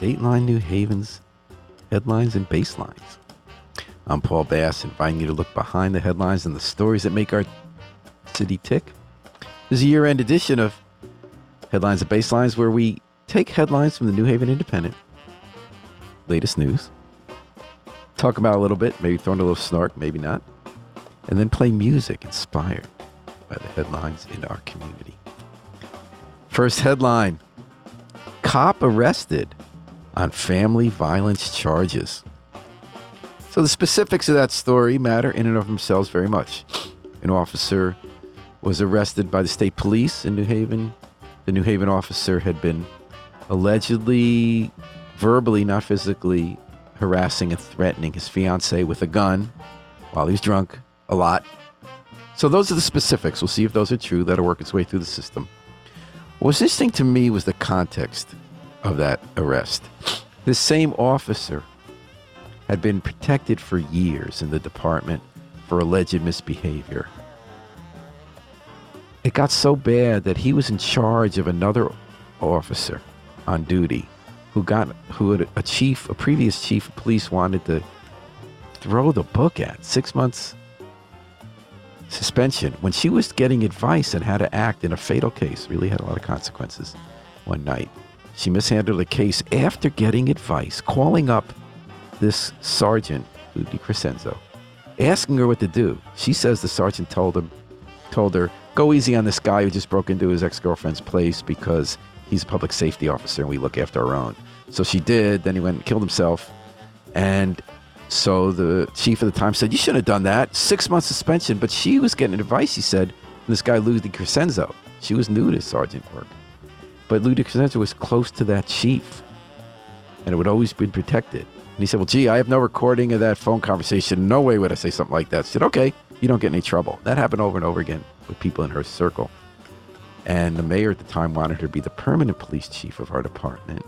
Dateline New Haven's Headlines and Basslines. I'm Paul Bass, inviting you to look behind the headlines and the stories that make our city tick. This is a year end edition of Headlines and Basslines, where we take headlines from the New Haven Independent, latest news, talk about a little bit, maybe throw in a little snark, maybe not, and then play music inspired by the headlines in our community. First headline cop arrested on family violence charges. So the specifics of that story matter in and of themselves very much. An officer was arrested by the state police in New Haven. The New Haven officer had been allegedly, verbally, not physically, harassing and threatening his fiancee with a gun while he was drunk a lot. So those are the specifics. We'll see if those are true. That'll work its way through the system. What was interesting to me was the context of that arrest. This same officer had been protected for years in the department for alleged misbehavior. It got so bad that he was in charge of another officer on duty who got who had a chief, a previous chief of police wanted to throw the book at. 6 months suspension when she was getting advice on how to act in a fatal case. Really had a lot of consequences one night. She mishandled a case after getting advice, calling up this sergeant, Lou DiCrescenzo, asking her what to do. She says the sergeant told him, told her, go easy on this guy who just broke into his ex-girlfriend's place because he's a public safety officer and we look after our own. So she did. Then he went and killed himself. And so the chief at the time said, You shouldn't have done that. Six months suspension. But she was getting advice, he said, this guy, Lou DiCrescenzo. She was new to sergeant work. But Crescenzo was close to that chief. And it would always be protected. And he said, Well, gee, I have no recording of that phone conversation. No way would I say something like that. She said, Okay, you don't get any trouble. That happened over and over again with people in her circle. And the mayor at the time wanted her to be the permanent police chief of our department.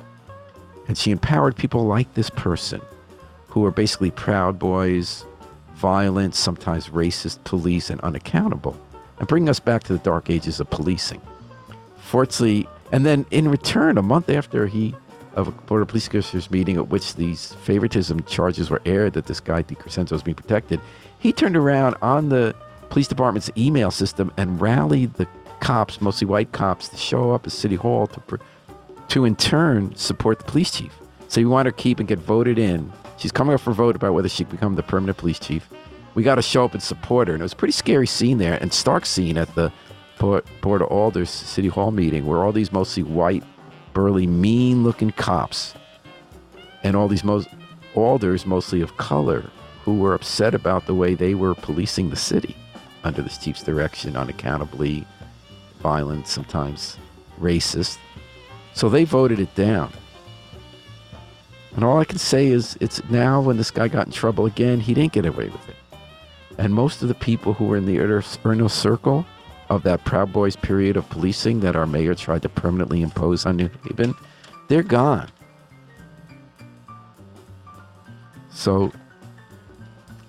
And she empowered people like this person who are basically proud boys, violent, sometimes racist police, and unaccountable, and bring us back to the dark ages of policing. Fortunately, and then in return, a month after he of a Police Commissioners meeting at which these favoritism charges were aired that this guy DiCrescenzo was being protected, he turned around on the police department's email system and rallied the cops, mostly white cops, to show up at City Hall to, to in turn support the police chief. So we want her to keep and get voted in. She's coming up for vote about whether she can become the permanent police chief. We got to show up and support her. And it was a pretty scary scene there and stark scene at the Board of Alders City Hall meeting where all these mostly white, burly, mean looking cops and all these most alders, mostly of color, who were upset about the way they were policing the city under this chief's direction, unaccountably violent, sometimes racist. So they voted it down. And all I can say is it's now when this guy got in trouble again, he didn't get away with it. And most of the people who were in the inner circle of that Proud Boys period of policing that our mayor tried to permanently impose on New Haven, they're gone. So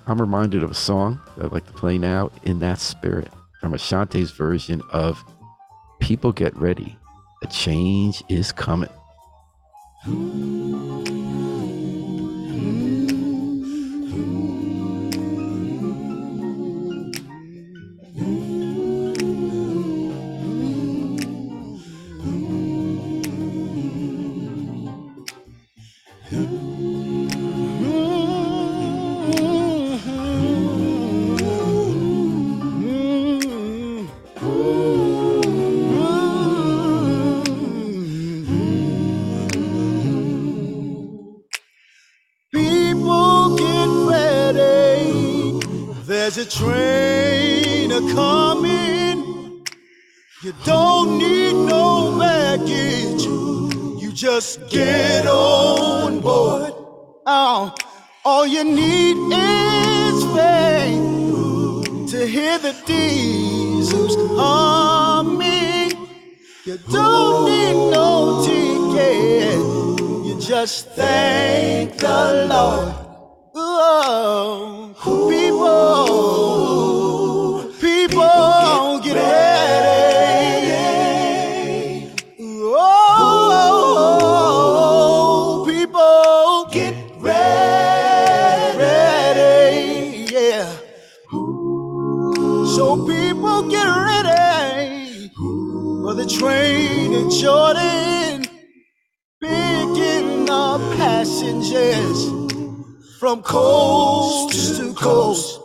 I'm reminded of a song that I'd like to play now in that spirit from Ashante's version of People Get Ready. A change is coming. You don't need no ticket. You just thank the Lord. Oh, Jordan, picking up passengers from coast to coast.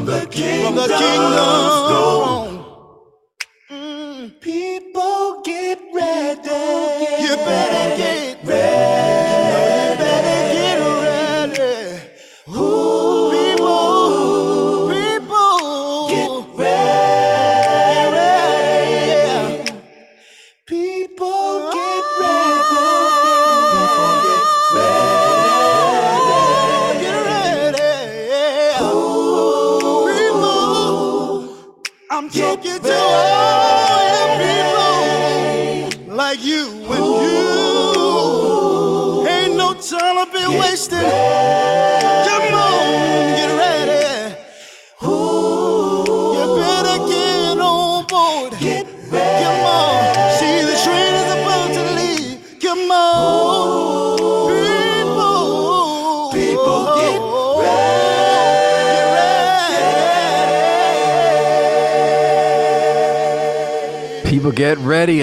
From the kingdom. From the kingdom.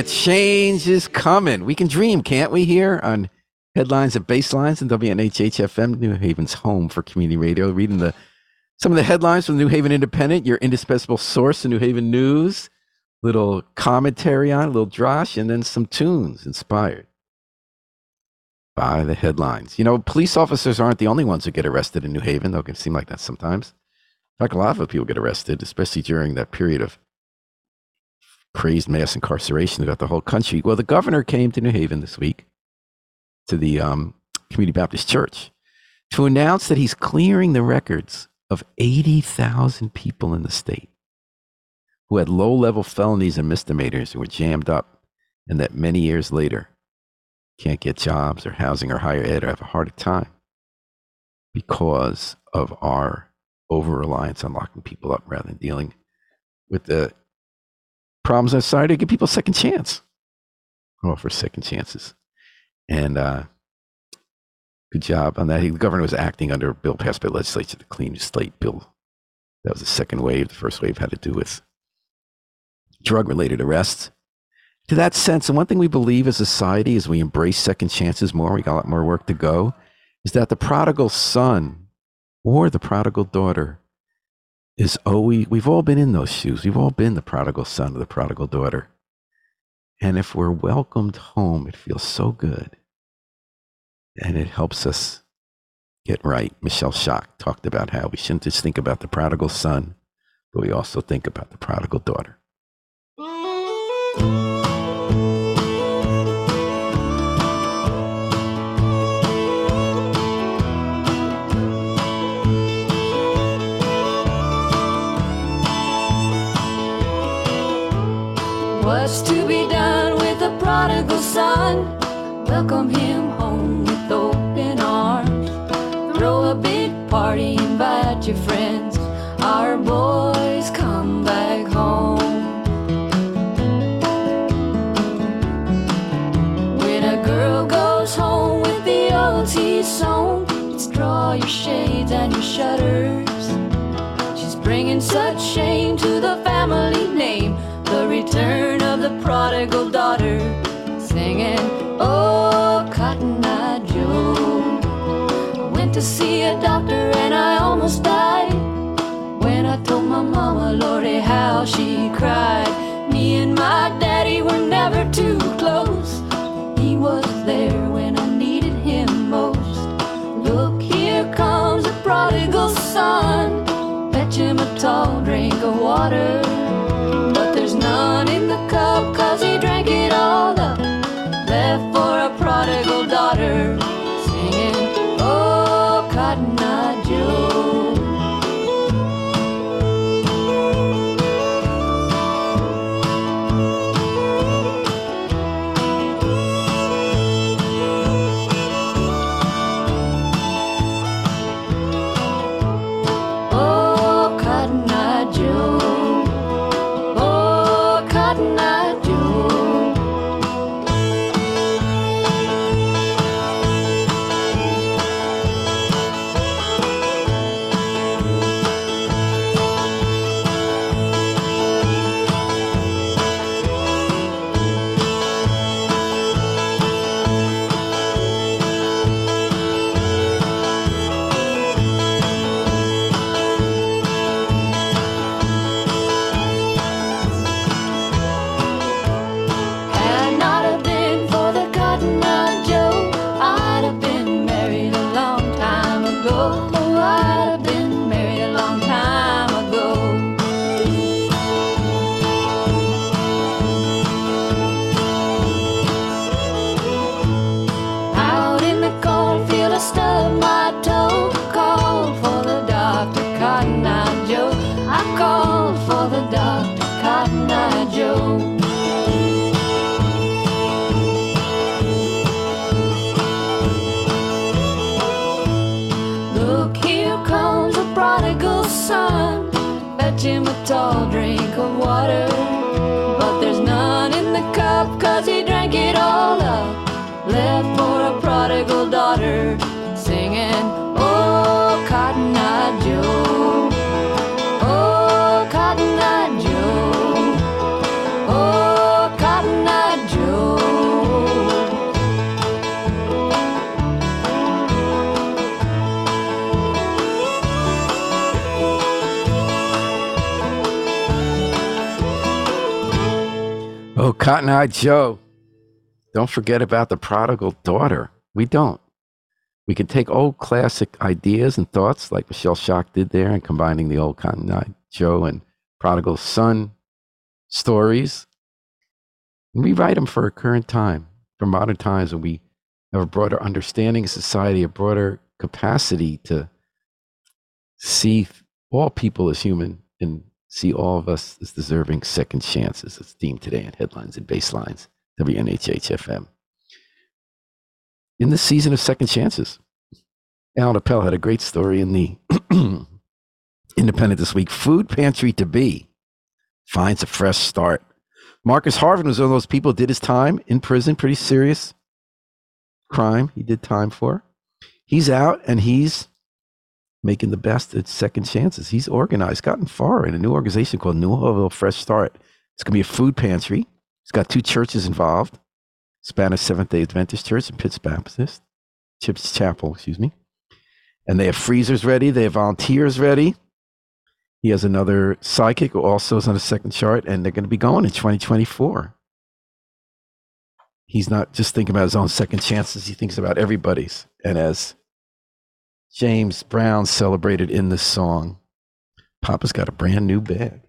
Change is coming. We can dream, can't we? Here on headlines and basslines and WNHHFM, New Haven's home for community radio. Reading the some of the headlines from the New Haven Independent, your indispensable source of New Haven news. Little commentary on, a little drosh, and then some tunes inspired by the headlines. You know, police officers aren't the only ones who get arrested in New Haven, though it can seem like that sometimes. In fact, a lot of people get arrested, especially during that period of crazed mass incarceration throughout the whole country. Well, the governor came to New Haven this week to the um, Community Baptist Church to announce that he's clearing the records of 80,000 people in the state who had low level felonies and misdemeanors and were jammed up, and that many years later can't get jobs or housing or higher ed or have a harder time because of our over reliance on locking people up rather than dealing with the problems in society give people a second chance. Offer second chances. And uh, good job on that. He, the governor was acting under a bill passed by legislature, the Clean Slate Bill. That was the second wave. The first wave had to do with drug related arrests. To that sense, and one thing we believe as a society as we embrace second chances more, we got a lot more work to go, is that the prodigal son or the prodigal daughter is oh, always, we've all been in those shoes. We've all been the prodigal son or the prodigal daughter. And if we're welcomed home, it feels so good. And it helps us get right. Michelle Shocked talked about how we shouldn't just think about the prodigal son, but we also think about the prodigal daughter. To be done with the prodigal son? Welcome him home with open arms. Throw a big party, invite your friends. Our boys come back home. When a girl goes home with the old tea sewn, it's draw your shades and your shutters. She's bringing such shame to the family name. The return prodigal daughter, singing, Oh, Cotton Eye Joe. Went to see a doctor and I almost died. When I told my mama, Lordy, how she cried. Me and my daddy were never too close. He was there when I needed him most. Look, here comes a prodigal son. Fetch him a tall drink of water. Him a tall drink of water. But there's none in the cup, cause he drank it all up. Left for a prodigal daughter, Cotton Eye Joe. Don't forget about the prodigal daughter. We don't. We can take old classic ideas and thoughts like Michelle Shocked did there and combining the old Cotton Eye Joe and prodigal son stories and rewrite them for a current time, for modern times when we have a broader understanding of society, a broader capacity to see all people as human and see all of us as deserving second chances. It's themed today in headlines and basslines, WNHHFM. In this season of second chances, Allan Appel had a great story in the Independent this week. Food pantry to be finds a fresh start. Marcus Harvin was one of those people did his time in prison, pretty serious crime he did time for. He's out and he's making the best at second chances. He's organized, gotten far in a new organization called New Newhallville Fresh Start. It's going to be a food pantry. It's got two churches involved Spanish Seventh day Adventist Church and Pitts Baptist, Chips Chapel, excuse me. And they have freezers ready, they have volunteers ready. He has another psychic who also is on the second chart, and they're going to be going in 2024. He's not just thinking about his own second chances, he thinks about everybody's. And as James Brown celebrated in this song, Papa's got a brand new bag.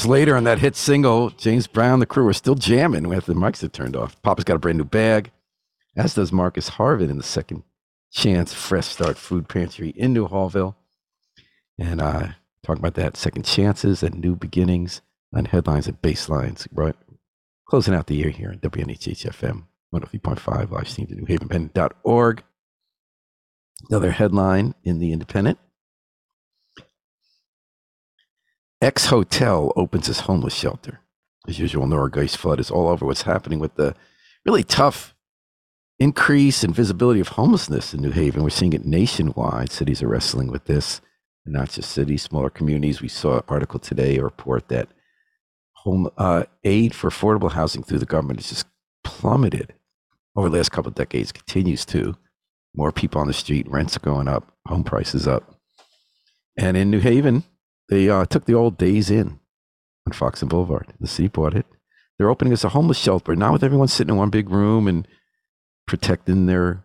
Minutes later on that hit single, James Brown, the crew were still jamming with the mics that turned off. Papa's got a brand new bag, as does Marcus Harvin in the second chance Fresh Start Food Pantry in Newhallville. And uh, talking about that, second chances and new beginnings on headlines and basslines. Right, closing out the year here on WNHHFM 103.5, live streamed at newhavenpen.org. Another headline in the Independent. Ex Hotel opens its homeless shelter. As usual, Nora Grace-Flood is all over what's happening with the really tough increase in visibility of homelessness in New Haven. We're seeing it nationwide. Cities are wrestling with this, and not just cities, smaller communities. We saw an article today, a report that home uh, aid for affordable housing through the government has just plummeted over the last couple of decades. Continues to. More people on the street, rents are going up, home prices up, and in New Haven, they uh, took the old Days Inn on Foxon Boulevard. The city bought it. They're opening as a homeless shelter, not with everyone sitting in one big room and protecting their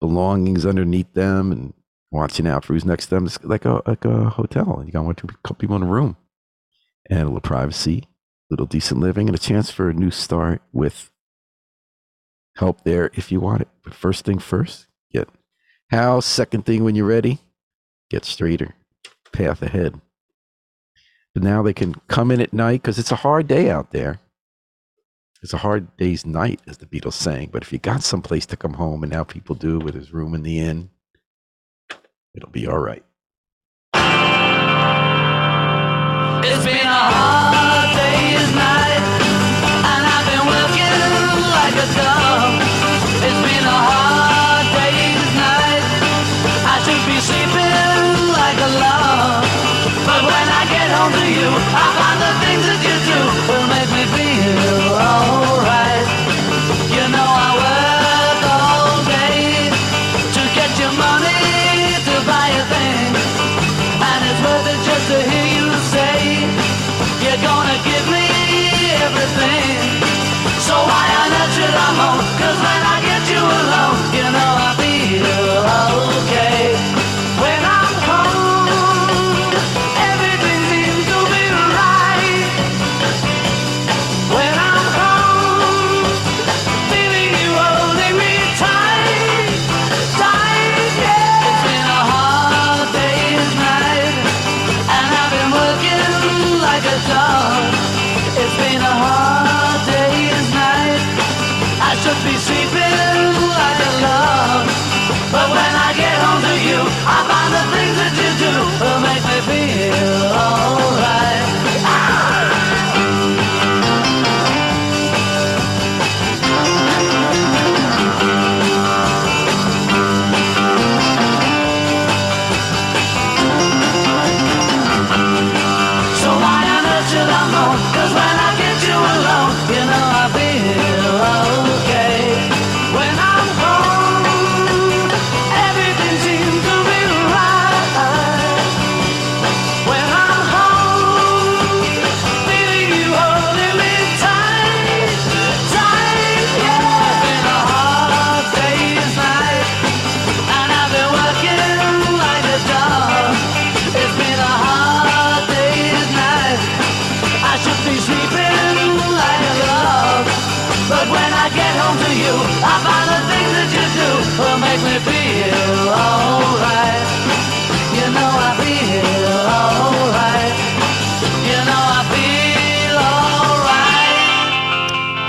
belongings underneath them and watching out for who's next to them. It's like a like a hotel, you got one two couple people in a room, and a little privacy, a little decent living, and a chance for a new start with help there if you want it. But first thing first, get house. Second thing when you're ready, get straighter, path ahead. But now they can come in at night because it's a hard day out there. It's a hard day's night, as the Beatles sang. But if you got someplace to come home, and now people do with his room in the inn, it'll be all right. It's been a hard day's night, and I've been working like a dog. To you, I find the things that you do will make me feel alright.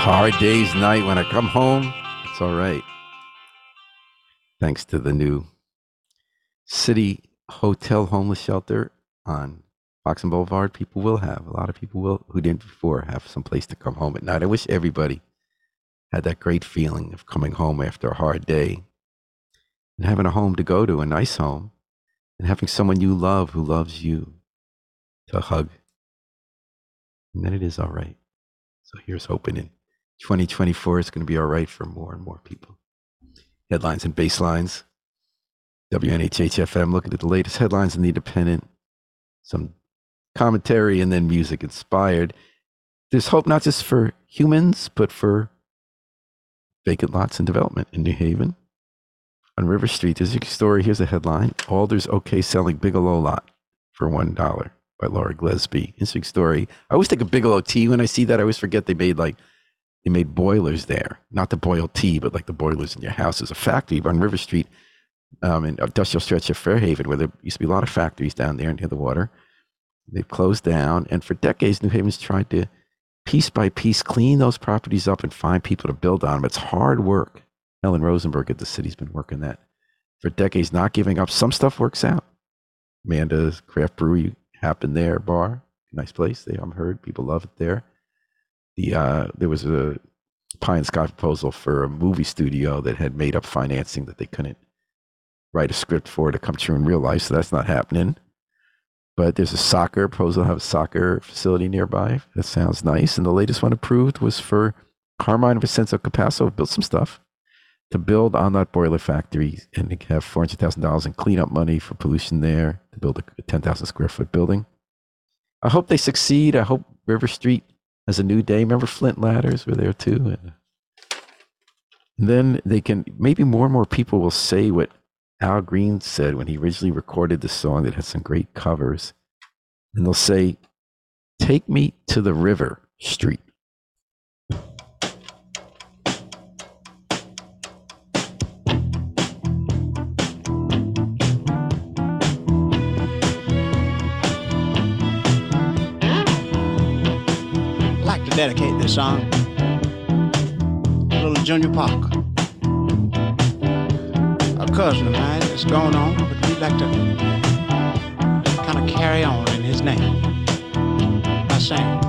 Hard day's night. When I come home, it's all right. Thanks to the new city hotel homeless shelter on Foxon Boulevard, people will have a lot of people will who didn't before have some place to come home at night. I wish everybody had that great feeling of coming home after a hard day and having a home to go to, a nice home, and having someone you love who loves you to hug. And then it is all right. So here's hoping in 2024 is going to be all right for more and more people. Headlines and basslines. WNHHFM looking at the latest headlines in the Independent, some commentary, and then music inspired. There's hope not just for humans, but for vacant lots and development in New Haven. On River Street, there's a story. Here's a headline Alder's okay selling Bigelow lot for $1 by Laura Glesby. Interesting story. I always think of Bigelow tea when I see that. I always forget they made like they made boilers there, not to boil tea, but like the boilers in your house. There's a factory on River Street, um, in industrial stretch of Fairhaven, where there used to be a lot of factories down there near the water. They've closed down, and for decades, New Haven's tried to piece by piece clean those properties up and find people to build on them. It's hard work. Ellen Rosenberg at the city's been working that for decades, not giving up. Some stuff works out. Amanda's Craft Brewery happened there, bar, nice place. They I'm heard people love it there. The uh, there was a pie and sky proposal for a movie studio that had made up financing that they couldn't write a script for to come true in real life, so that's not happening. But there's a soccer proposal have a soccer facility nearby. That sounds nice. And the latest one approved was for Carmine Vincenzo Capasso built some stuff to build on that boiler factory and have four hundred thousand dollars in cleanup money for pollution there to build a ten thousand square foot building. I hope they succeed. I hope River Street has a new day. Remember Flint Ladders were there too, and then they can maybe more and more people will say what Al Green said when he originally recorded the song that had some great covers, and they'll say, Take me to the river street. Song little Junior Parker. A cousin of mine is going on, but we'd like to kind of carry on in his name by saying,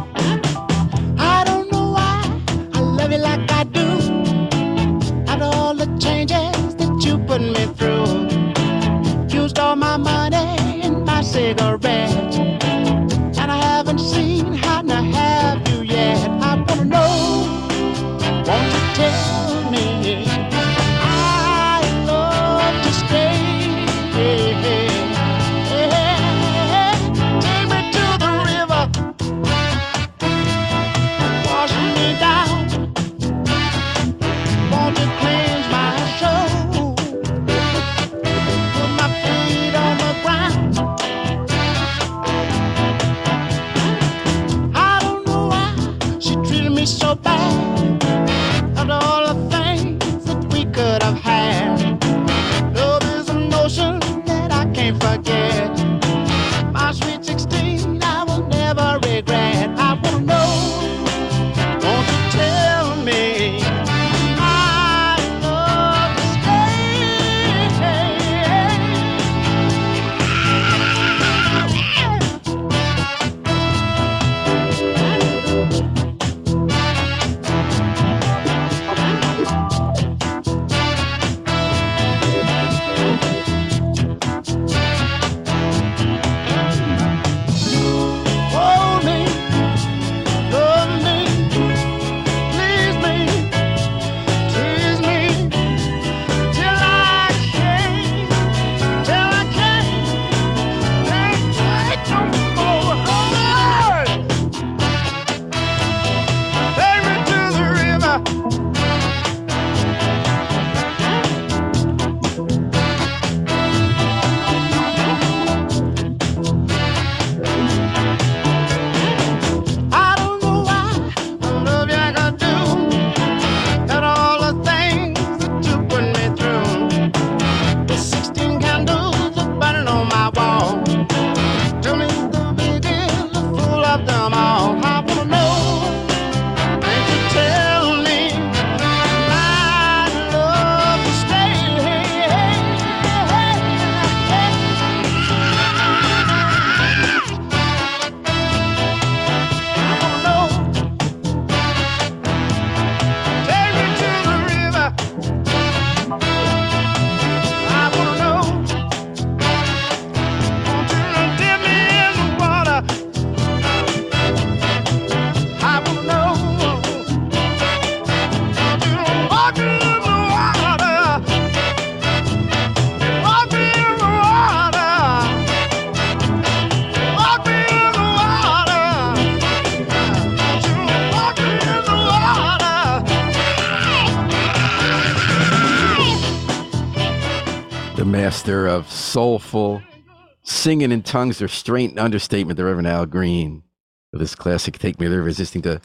singing in tongues or straight understatement, the Reverend Al Green, his classic "Take Me There," resisting to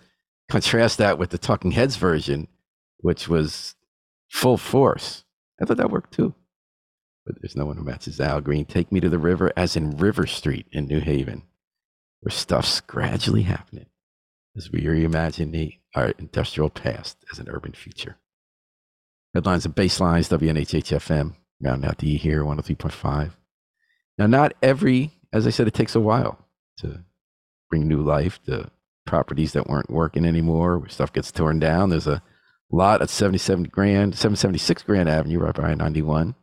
contrast that with the Talking Heads version, which was full force. I thought that worked too. But there's no one who matches Al Green. Take me to the river, as in River Street in New Haven, where stuff's gradually happening as we reimagine the our industrial past as an urban future. Headlines and basslines, WNHHFM, rounding out the E here, 103.5. Now, not every, as I said, it takes a while to bring new life to properties that weren't working anymore, where stuff gets torn down. There's a lot at 77 Grand, 776 Grand Avenue, right by 91.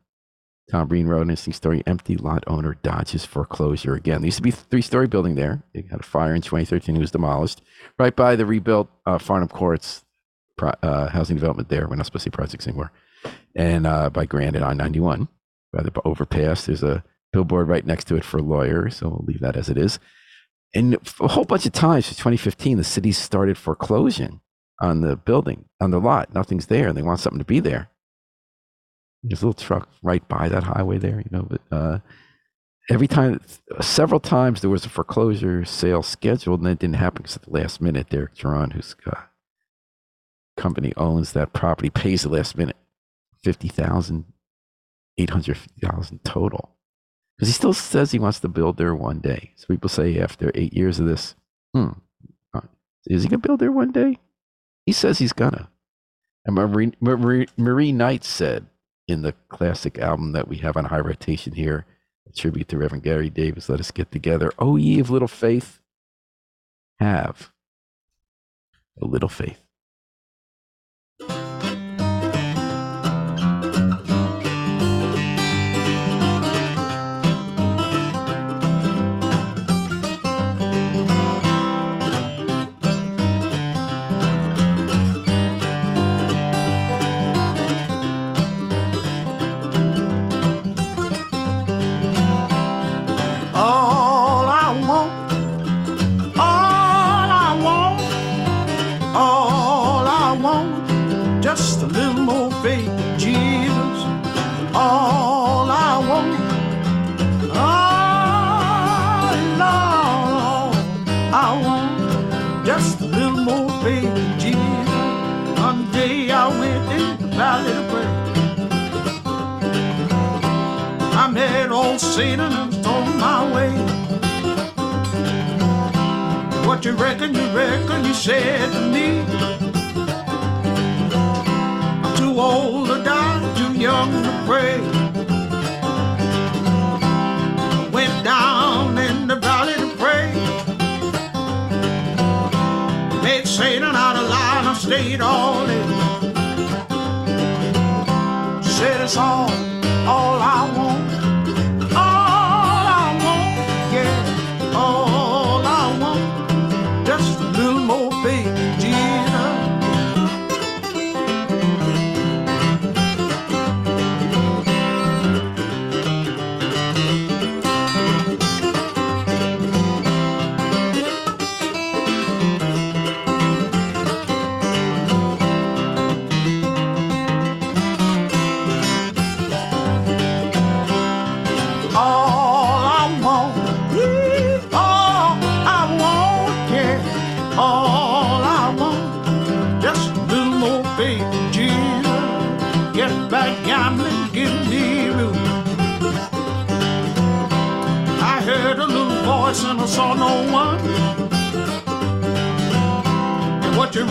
Tom Breen an interesting story. Empty lot owner dodges foreclosure again. There used to be a three story building there. It had a fire in 2013. It was demolished. Right by the rebuilt uh, Farnham Courts uh, housing development there. We're not supposed to see projects anymore. And uh, by Grand and I 91, by the overpass, there's a billboard right next to it for lawyers. So we'll leave that as it is. And a whole bunch of times for 2015, the city started foreclosing on the building, on the lot. Nothing's there, and they want something to be there. There's a little truck right by that highway there, you know. But uh, every time, several times, there was a foreclosure sale scheduled, and it didn't happen because at the last minute, Derek Duran, whose uh, company owns that property, pays the last minute fifty thousand, eight hundred thousand total, because he still says he wants to build there one day. So people say after eight years of this, hmm, uh, is he gonna build there one day? He says he's gonna. And Marie, Marie, Marie Knight said in the classic album that we have on high rotation here, a tribute to Reverend Gary Davis, Let Us Get Together. Oh, ye of little faith, have a little faith. Just a little more faith in Jesus. All I want, all Lord, I want, just a little more faith in Jesus. One day I went in the valley to pray. I met old Satan and stole my way. What you reckon, you reckon, you said to me. Too old to die, too young to pray. Went down in the valley to pray. Made Satan out of line, I stayed all day. Said it's all, all I want.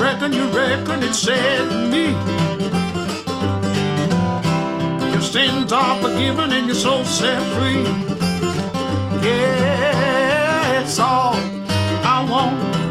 Reckon, you reckon it said me. Your sins are forgiven and your soul set free. Yeah, it's all I want.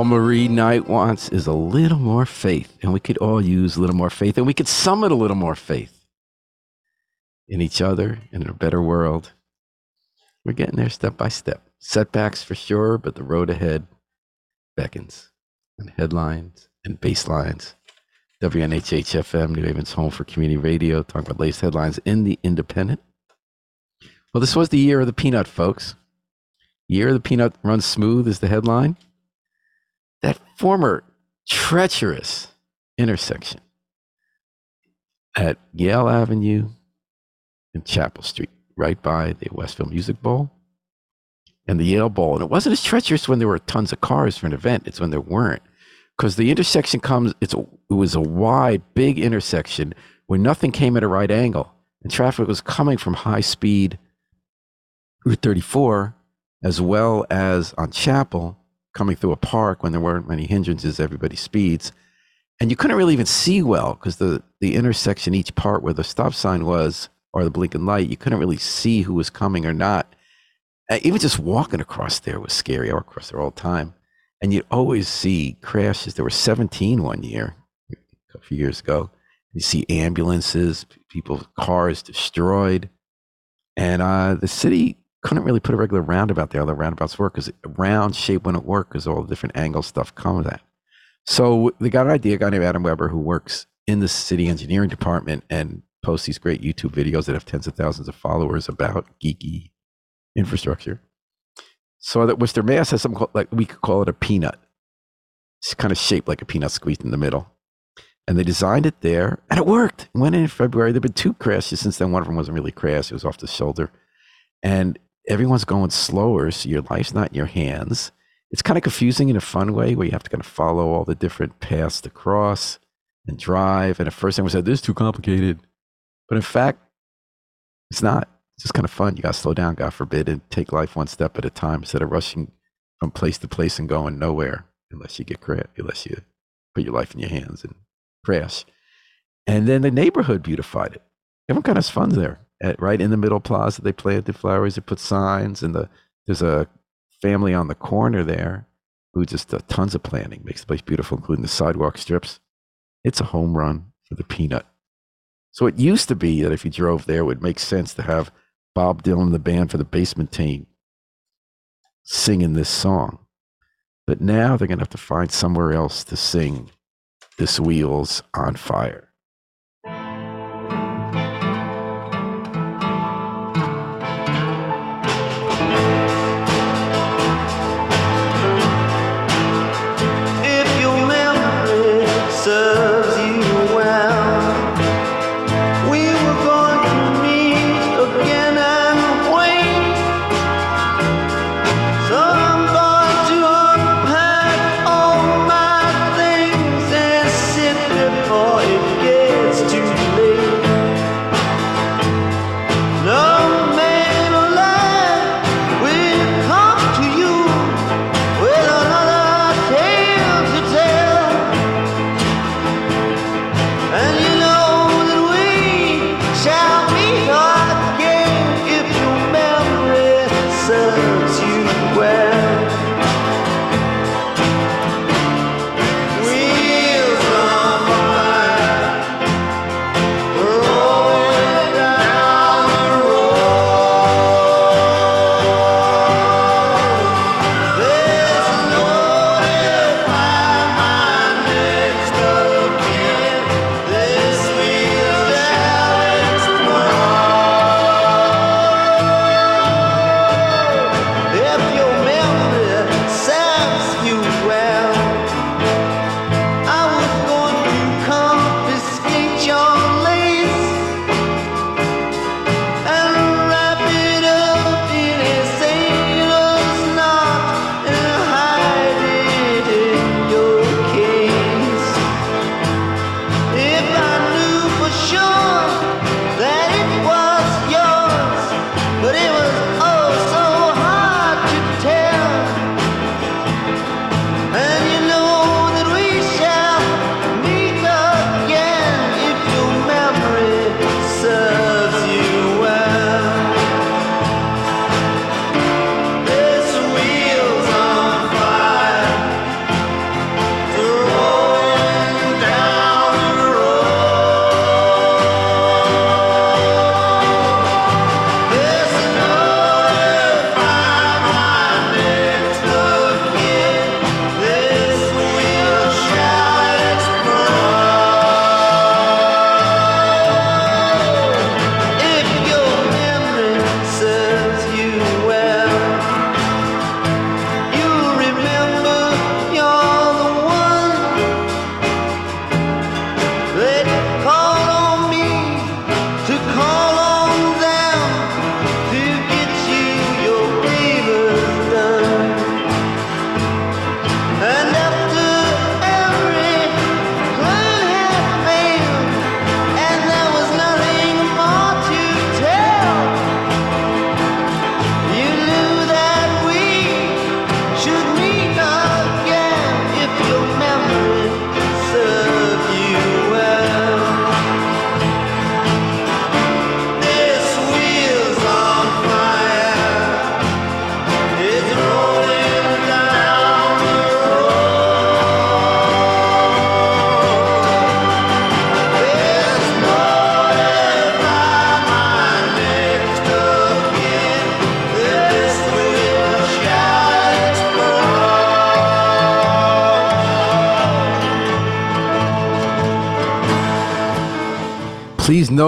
All Marie Knight wants is a little more faith, and we could all use a little more faith, and we could summit a little more faith in each other and in a better world. We're getting there step by step. Setbacks for sure, but the road ahead beckons. And headlines and basslines. WNHH FM, New Haven's home for community radio, talking about latest headlines in the independent. Well, this was the year of the peanut, folks. Year of the peanut runs smooth is the headline that former treacherous intersection at Yale Avenue and Chapel Street, right by the Westville Music Bowl and the Yale Bowl. And it wasn't as treacherous when there were tons of cars for an event, it's when there weren't. Because the intersection comes, it's a, it was a wide, big intersection where nothing came at a right angle. And traffic was coming from high speed Route 34 as well as on Chapel coming through a park when there weren't many hindrances, everybody speeds. And you couldn't really even see well because the, the intersection, each part where the stop sign was or the blinking light, you couldn't really see who was coming or not. Uh, even just walking across there was scary. I across there all the time. And you'd always see crashes. There were 17 one year, a few years ago. You see ambulances, people, cars destroyed. And uh, the city couldn't really put a regular roundabout there. The roundabouts work because round shape wouldn't work because all the different angle stuff comes at. So they got an idea, a guy named Adam Weber who works in the city engineering department and posts these great YouTube videos that have tens of thousands of followers about geeky infrastructure. So that Worcester, Mass has something called, like we could call it a peanut. It's kind of shaped like a peanut squeezed in the middle. And they designed it there, and it worked. It went in February. There've been two crashes since then. One of them wasn't really a crash; it was off the shoulder. And everyone's going slower, so your life's not in your hands. It's kind of confusing in a fun way, where you have to kind of follow all the different paths to cross and drive. And at first, everyone said this is too complicated, but in fact, it's not. It's just kind of fun. You got to slow down, God forbid, and take life one step at a time instead of rushing from place to place and going nowhere unless you get crap, unless you put your life in your hands and crash. And then the neighborhood beautified it. Everyone kind of has fun there. At, right in the middle plaza, they planted flowers, they put signs, and the there's a family on the corner there who just uh, tons of planning makes the place beautiful, including the sidewalk strips. It's a home run for the peanut. So it used to be that if you drove there, it would make sense to have Bob Dylan, the band for the Basement Tapes, singing this song. But now they're going to have to find somewhere else to sing This Wheel's on Fire.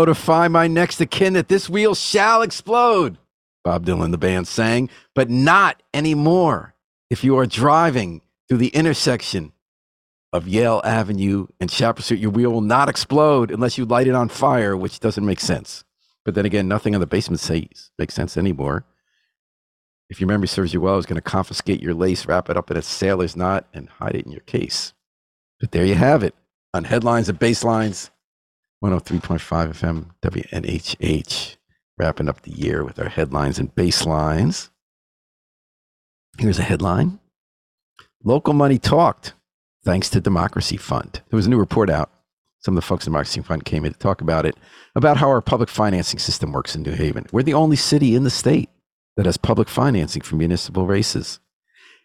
Notify my next of kin that this wheel shall explode. Bob Dylan, the band sang, but not anymore. If you are driving through the intersection of Yale Avenue and Chapel Street, your wheel will not explode unless you light it on fire, which doesn't make sense. But then again, nothing on the basement says makes sense anymore. If your memory serves you well, it's going to confiscate your lace, wrap it up in a sailor's knot, and hide it in your case. But there you have it on headlines and basslines. 103.5 FM WNHH. Wrapping up the year with our headlines and basslines. Here's a headline Local money talked thanks to Democracy Fund. There was a new report out. Some of the folks in Democracy Fund came in to talk about it, about how our public financing system works in New Haven. We're the only city in the state that has public financing for municipal races.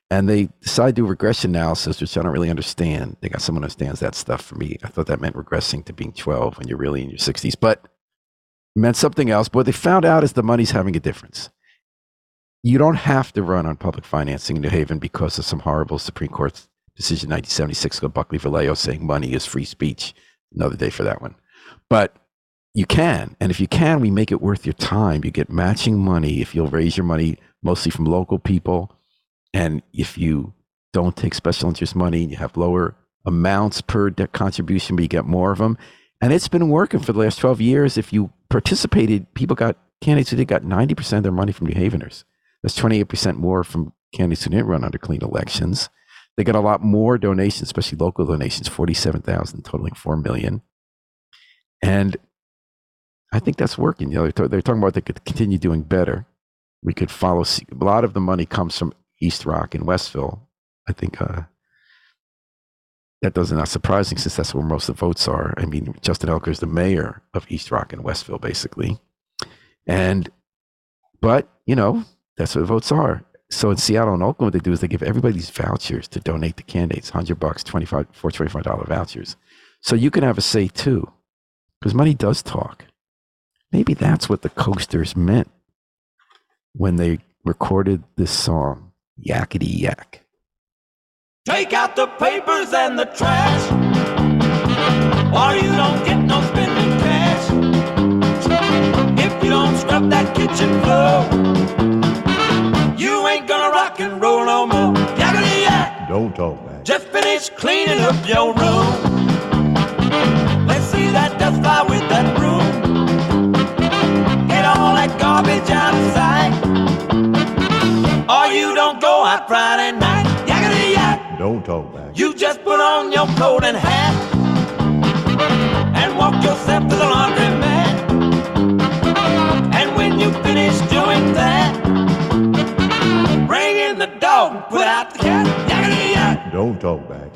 And they decide to do regression analysis, which I don't really understand. They got someone who understands that stuff for me. I thought that meant regressing to being 12 when you're really in your 60s, but it meant something else. But what they found out is the money's having a difference. You don't have to run on public financing in New Haven because of some horrible Supreme Court decision 1976 called Buckley Valeo saying money is free speech. Another day for that one. But you can. And if you can, we make it worth your time. You get matching money if you'll raise your money mostly from local people. And if you don't take special interest money and you have lower amounts per contribution, but you get more of them. And it's been working for the last 12 years. If you participated, people got candidates who did got 90% of their money from New Haveners. That's 28% more from candidates who didn't run under clean elections. They got a lot more donations, especially local donations, 47,000, totaling 4 million. And I think that's working. You know, they're talking about they could continue doing better. We could follow. A lot of the money comes from East Rock and Westville. I think uh, that doesn't not surprising since that's where most of the votes are. I mean, Justin Elicker is the mayor of East Rock and Westville, basically. And, but you know, that's what the votes are. So in Seattle and Oakland, what they do is they give everybody these vouchers to donate to candidates, hundred bucks, twenty five, four twenty five dollar vouchers. So you can have a say too, because money does talk. Maybe that's what the coasters meant when they recorded this song, Yakety Yak. Take out the papers and the trash, or you don't get no spending cash. If you don't scrub that kitchen floor, you ain't gonna rock and roll no more. Yakety yak, Don't talk back. just finished cleaning up your room. Let's see that dust fly with that broom. Get all that garbage out of sight. Or you don't out Friday night. Yakety yak. Don't talk back. You just put on your coat and hat and walk yourself to the laundromat. And when you finish doing that, bring in the dog and put out the cat. Yakety yak. Don't talk back.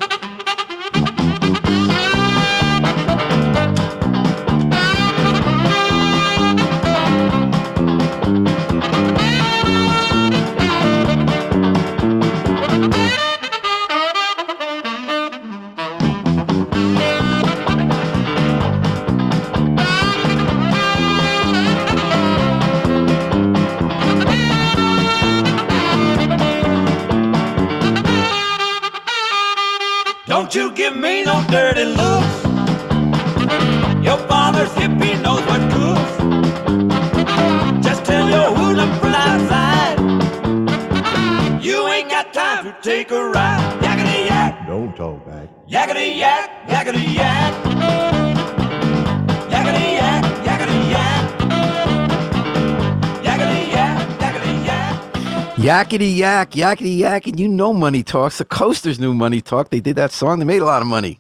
Yakety yak, yakety yak, and you know money talks. The coasters knew money talk. They did that song. They made a lot of money.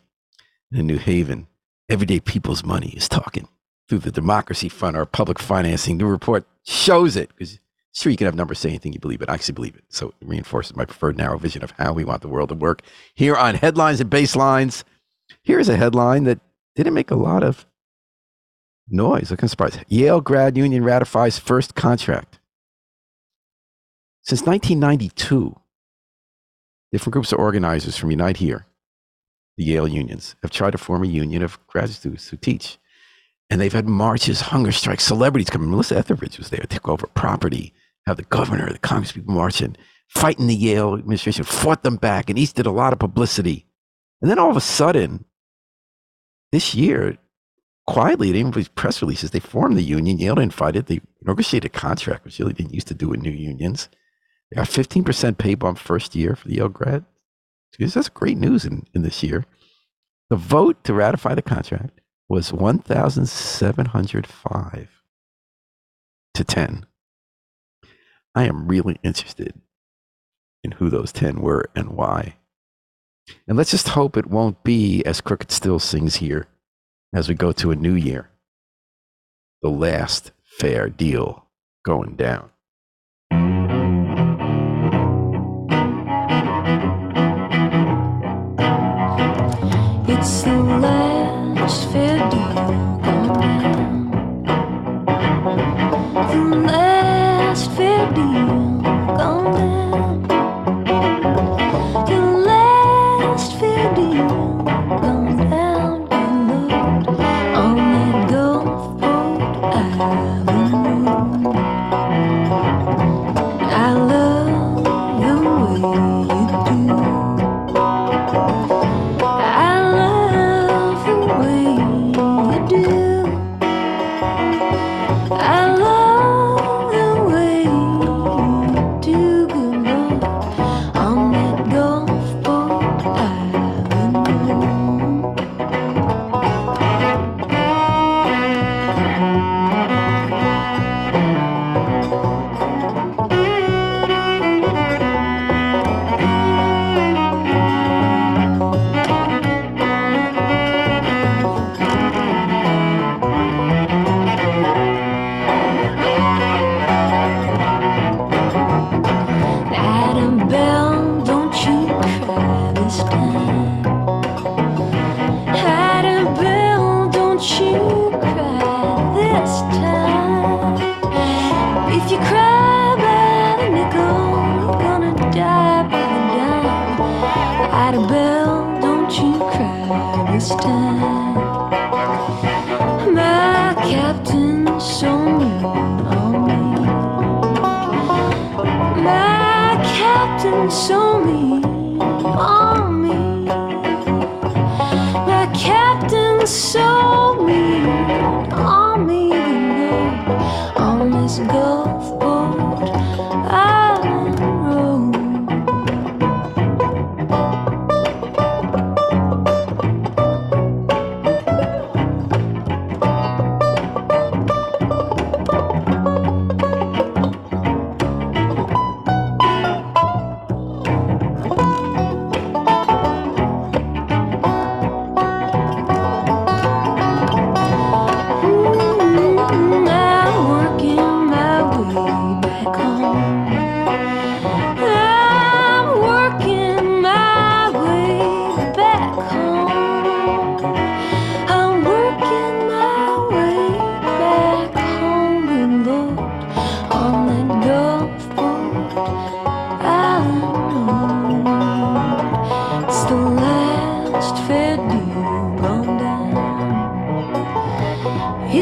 In New Haven, everyday people's money is talking through the Democracy Fund, our public financing. The report shows it because sure you can have numbers say anything you believe it. I actually believe it. So it reinforces my preferred narrow vision of how we want the world to work. Here on headlines and basslines, here's a headline that didn't make a lot of noise. I'm surprised. Yale grad union ratifies first contract. Since 1992, different groups of organizers from Unite Here, the Yale unions, have tried to form a union of graduate students who teach. And they've had marches, hunger strikes, celebrities coming. Melissa Etheridge was there, took over property, have the governor, the Congress people marching, fighting the Yale administration, fought them back, and East did a lot of publicity. And then all of a sudden, this year, quietly, they didn't press releases. They formed the union. Yale invited, they negotiated a contract, which Yale didn't used to do with new unions. Yeah, 15% pay bump first year for the Yale grad. Jeez, that's great news in, in this year. The vote to ratify the contract was 1,705 to 10. I am really interested in who those 10 were and why. And let's just hope it won't be, as Crooked Still sings here, as we go to a new year, the last fair deal going down. Last deal.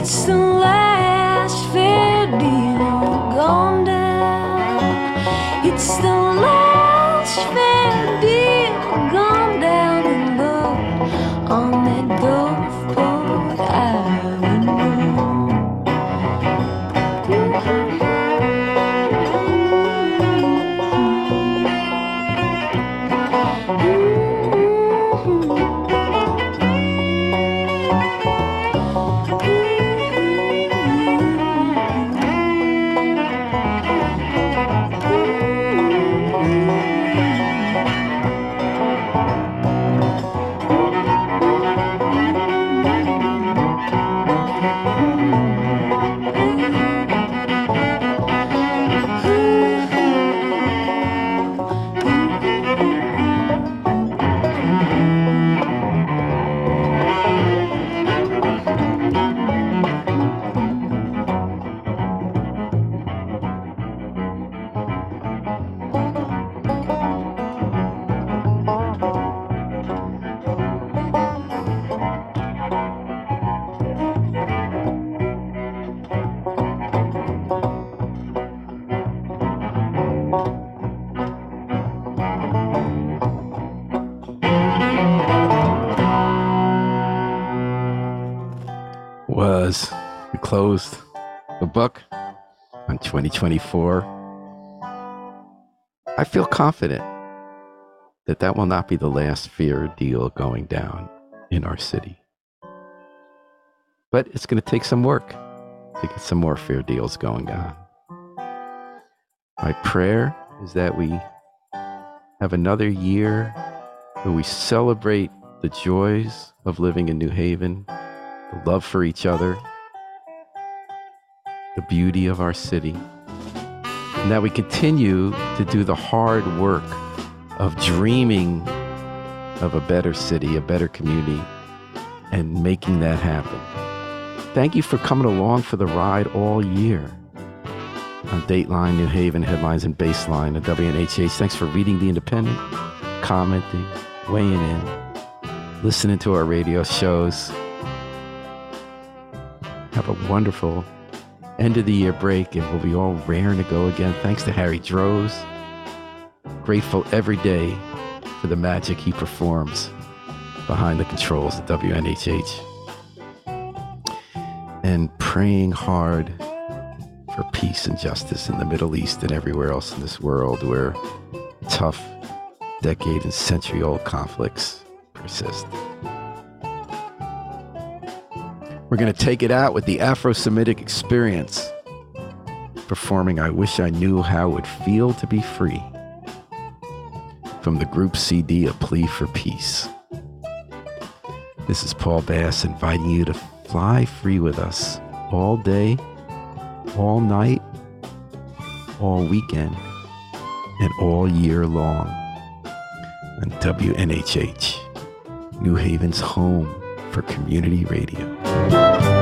It's the last fair deal gone down. It's the last fair. 2024. I feel confident that that will not be the last fair deal going down in our city. But it's going to take some work to get some more fair deals going on. My prayer is that we have another year where we celebrate the joys of living in New Haven, the love for each other, the beauty of our city, and that we continue to do the hard work of dreaming of a better city, a better community, and making that happen. Thank you for coming along for the ride all year on Dateline, New Haven, Headlines, and Bassline at WNHH. Thanks for reading The Independent, commenting, weighing in, listening to our radio shows. Have a wonderful end of the year break, and we'll be all raring to go again. Thanks to Harry Droz. Grateful every day for the magic he performs behind the controls at WNHH. And praying hard for peace and justice in the Middle East and everywhere else in this world where tough, decade and century old conflicts persist. We're going to take it out with the Afro Semitic experience, performing I Wish I Knew How It Would Feel to Be Free from the group CD A Plea for Peace. This is Paul Bass inviting you to fly free with us all day, all night, all weekend, and all year long on WNHH, New Haven's home for community radio. Thank you.